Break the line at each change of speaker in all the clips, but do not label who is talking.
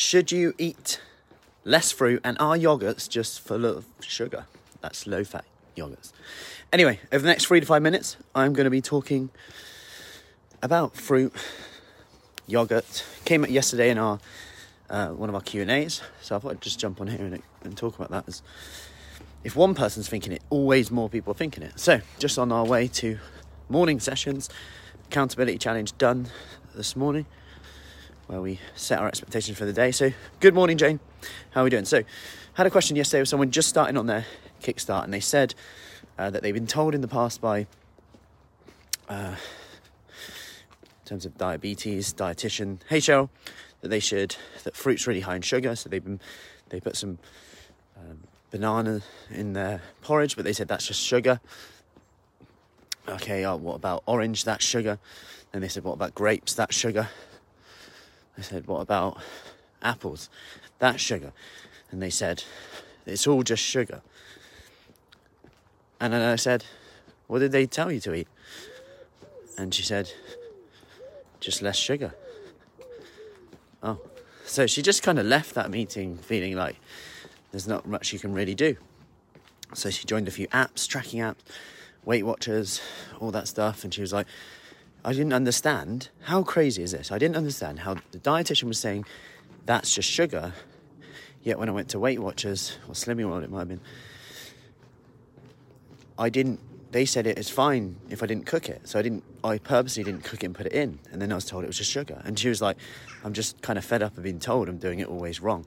Should you eat less fruit and are yogurts just full of sugar? That's low fat yogurts. Anyway, over the next three to five minutes, I'm going to be talking about fruit, yogurt. Came up yesterday in our uh, one of our Q and A's, so I thought I'd just jump on here and, and talk about that. As if one person's thinking it, always more people are thinking it. So, just on our way to morning sessions, accountability challenge done this morning, where we set our expectations for the day. So, good morning, Jane. How are we doing? So, had a question yesterday with someone just starting on their Kickstart, and they said uh, that they've been told in the past by, uh, in terms of diabetes, dietitian, hey Cheryl, that they should that fruit's really high in sugar. So they've been they put some um, banana in their porridge, but they said that's just sugar. Okay, oh, what about orange? That's sugar. Then they said, what about grapes? That's sugar. They said, what about apples? That's sugar. And they said, it's all just sugar. And then I said, what did they tell you to eat? And she said, just less sugar. Oh. So she just kind of left that meeting feeling like there's not much you can really do. So she joined a few apps, tracking apps, Weight Watchers, all that stuff, and she was like, I didn't understand. How crazy is this? I didn't understand how the dietitian was saying that's just sugar. Yet when I went to Weight Watchers, or Slimming World it might have been, I didn't they said it is fine if I didn't cook it. So I didn't, I purposely didn't cook it and put it in. And then I was told it was just sugar. And she was like, I'm just kind of fed up of being told I'm doing it always wrong.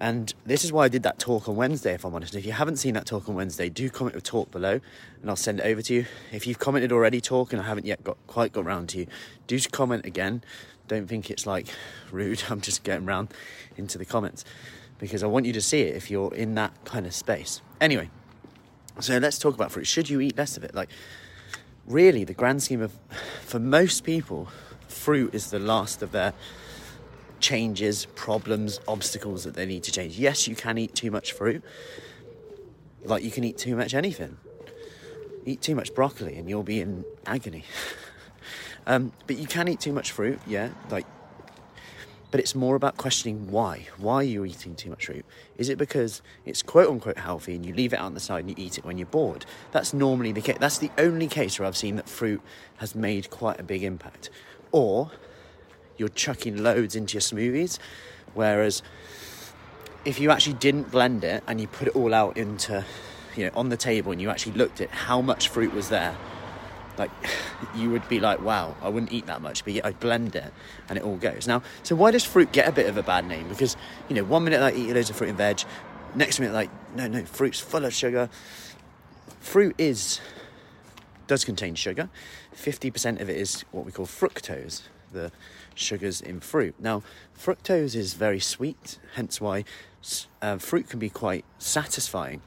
And this is why I did that talk on Wednesday, if I'm honest. If you haven't seen that talk on Wednesday, do comment with talk below and I'll send it over to you. If you've commented already, talk, and I haven't yet got quite got round to you, do comment again. Don't think it's like rude. I'm just getting round into the comments because I want you to see it if you're in that kind of space. Anyway, so let's talk about fruit. Should you eat less of it? Like, really, the grand scheme of, for most people, fruit is the last of their changes, problems, obstacles that they need to change. Yes, you can eat too much fruit, like you can eat too much anything. Eat too much broccoli and you'll be in agony. um, but you can eat too much fruit, yeah, like but it's more about questioning why. Why are you eating too much fruit? Is it because it's quote unquote healthy and you leave it out on the side and you eat it when you're bored? That's normally the case. That's the only case where I've seen that fruit has made quite a big impact. Or you're chucking loads into your smoothies, whereas if you actually didn't blend it and you put it all out into, you know, on the table and you actually looked at how much fruit was there like you would be like, wow, I wouldn't eat that much, but yet I blend it and it all goes. Now, so why does fruit get a bit of a bad name? Because you know, one minute I eat loads of fruit and veg, next minute like, no, no, fruit's full of sugar. Fruit is does contain sugar. Fifty percent of it is what we call fructose, the sugars in fruit. Now, fructose is very sweet, hence why uh, fruit can be quite satisfying.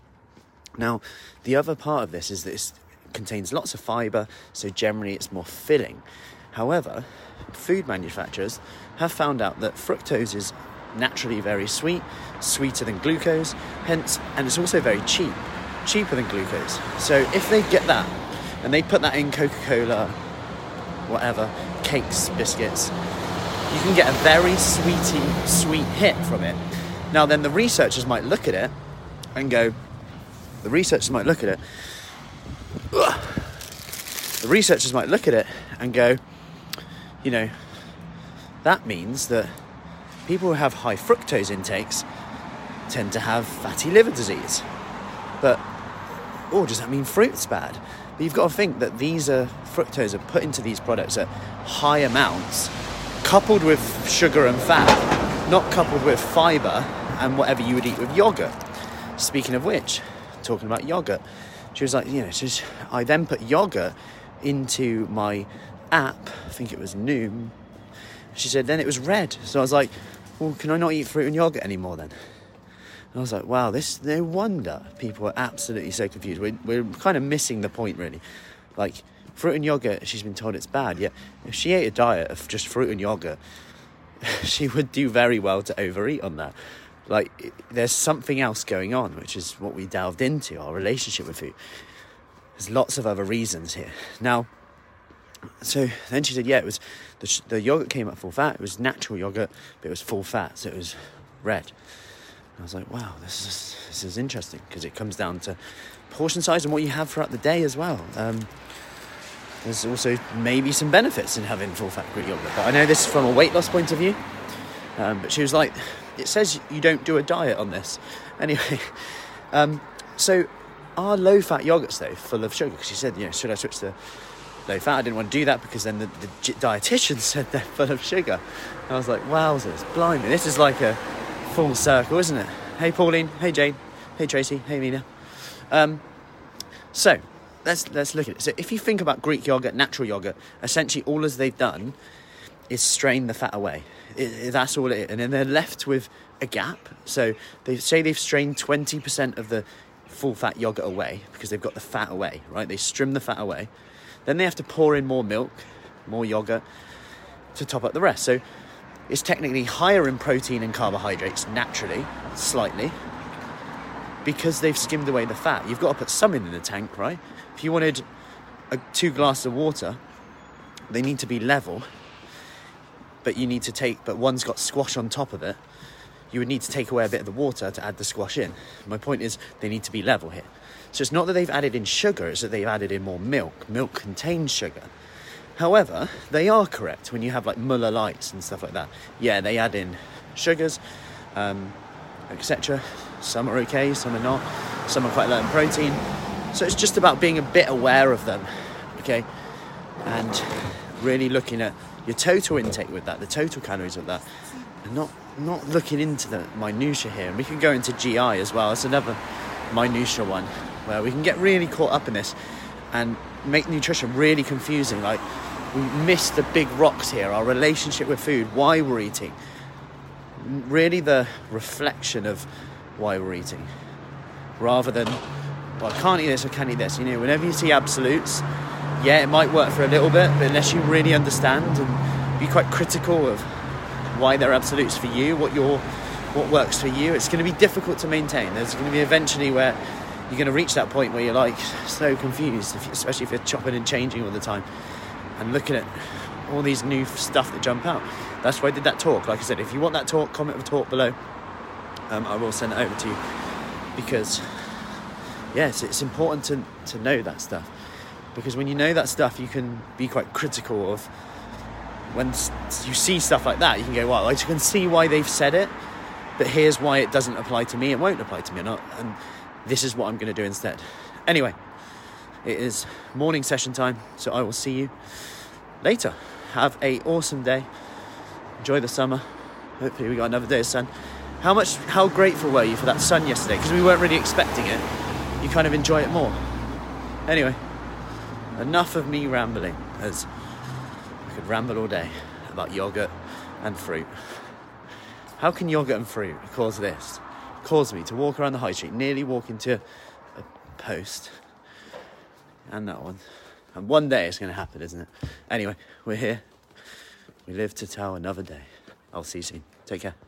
Now, the other part of this is that it contains lots of fibre, so generally it's more filling. However, food manufacturers have found out that fructose is naturally very sweet, sweeter than glucose, hence, and it's also very cheap, cheaper than glucose. So if they get that and they put that in Coca Cola, whatever, cakes, biscuits, you can get a very sweety, sweet hit from it. Now, then the researchers might look at it and go, the researchers might look at it the researchers might look at it and go, you know, that means that people who have high fructose intakes tend to have fatty liver disease. But, oh, does that mean fruit's bad? But you've got to think that these are fructose are put into these products at high amounts, coupled with sugar and fat, not coupled with fibre and whatever you would eat with yogurt. Speaking of which, talking about yogurt, she was like, you know, just, I then put yogurt into my app, I think it was Noom. She said, then it was red. So I was like, well, can I not eat fruit and yogurt anymore then? I was like, wow, this, no wonder people are absolutely so confused. We're, we're kind of missing the point, really. Like, fruit and yogurt, she's been told it's bad. Yet, if she ate a diet of just fruit and yogurt, she would do very well to overeat on that like there's something else going on which is what we delved into our relationship with food there's lots of other reasons here now so then she said, yeah, it was the, the yogurt came up full fat. It was natural yogurt, but it was full fat, so it was red. I was like, wow, this is this is interesting because it comes down to portion size and what you have throughout the day as well. Um, there's also maybe some benefits in having full fat Greek yogurt, but I know this from a weight loss point of view. Um, but she was like, it says you don't do a diet on this. Anyway, um, so are low fat yogurts though full of sugar? Because she said, you know, should I switch to low fat? I didn't want to do that because then the, the dietitian said they're full of sugar. And I was like, wowzers, blimey, this is like a full circle, isn't it? Hey Pauline, hey Jane, hey Tracy, hey Mina. Um, so let's let's look at it. So if you think about Greek yogurt, natural yogurt, essentially all as they've done is strain the fat away. It, it, that's all it is. And then they're left with a gap. So they say they've strained 20% of the full fat yogurt away because they've got the fat away, right? They strim the fat away. Then they have to pour in more milk, more yogurt to top up the rest. So it's technically higher in protein and carbohydrates naturally, slightly, because they've skimmed away the fat. You've got to put some in the tank, right? If you wanted a, two glasses of water, they need to be level, but you need to take, but one's got squash on top of it. You would need to take away a bit of the water to add the squash in. My point is, they need to be level here. So it's not that they've added in sugar, it's that they've added in more milk. Milk contains sugar. However, they are correct when you have like Muller lights and stuff like that. Yeah, they add in sugars, um, etc. Some are okay, some are not. Some are quite low in protein. So it's just about being a bit aware of them, okay? And really looking at your total intake with that, the total calories of that, and not not looking into the minutia here. And we can go into GI as well. It's another minutia one where we can get really caught up in this and make nutrition really confusing. Like we miss the big rocks here, our relationship with food, why we're eating. Really the reflection of why we're eating. Rather than, well, I can't eat this, I can't eat this. You know, whenever you see absolutes, yeah, it might work for a little bit, but unless you really understand and be quite critical of why they're absolutes for you, what your what works for you, it's going to be difficult to maintain. There's going to be eventually where you're going to reach that point where you're like so confused, if especially if you're chopping and changing all the time and looking at all these new stuff that jump out. That's why I did that talk. Like I said, if you want that talk, comment the talk below. Um, I will send it over to you because, yes, it's important to, to know that stuff. Because when you know that stuff, you can be quite critical of when you see stuff like that. You can go, well, I can see why they've said it, but here's why it doesn't apply to me. It won't apply to me or not. And this is what I'm going to do instead. Anyway, it is morning session time, so I will see you later. Have a awesome day. Enjoy the summer. Hopefully, we got another day of sun. How much, how grateful were you for that sun yesterday? Because we weren't really expecting it. You kind of enjoy it more. Anyway, enough of me rambling, as I could ramble all day about yogurt and fruit. How can yogurt and fruit cause this? Cause me to walk around the high street, nearly walk into a post, and that one. And one day it's going to happen, isn't it? Anyway, we're here. We live to tell another day. I'll see you soon. Take care.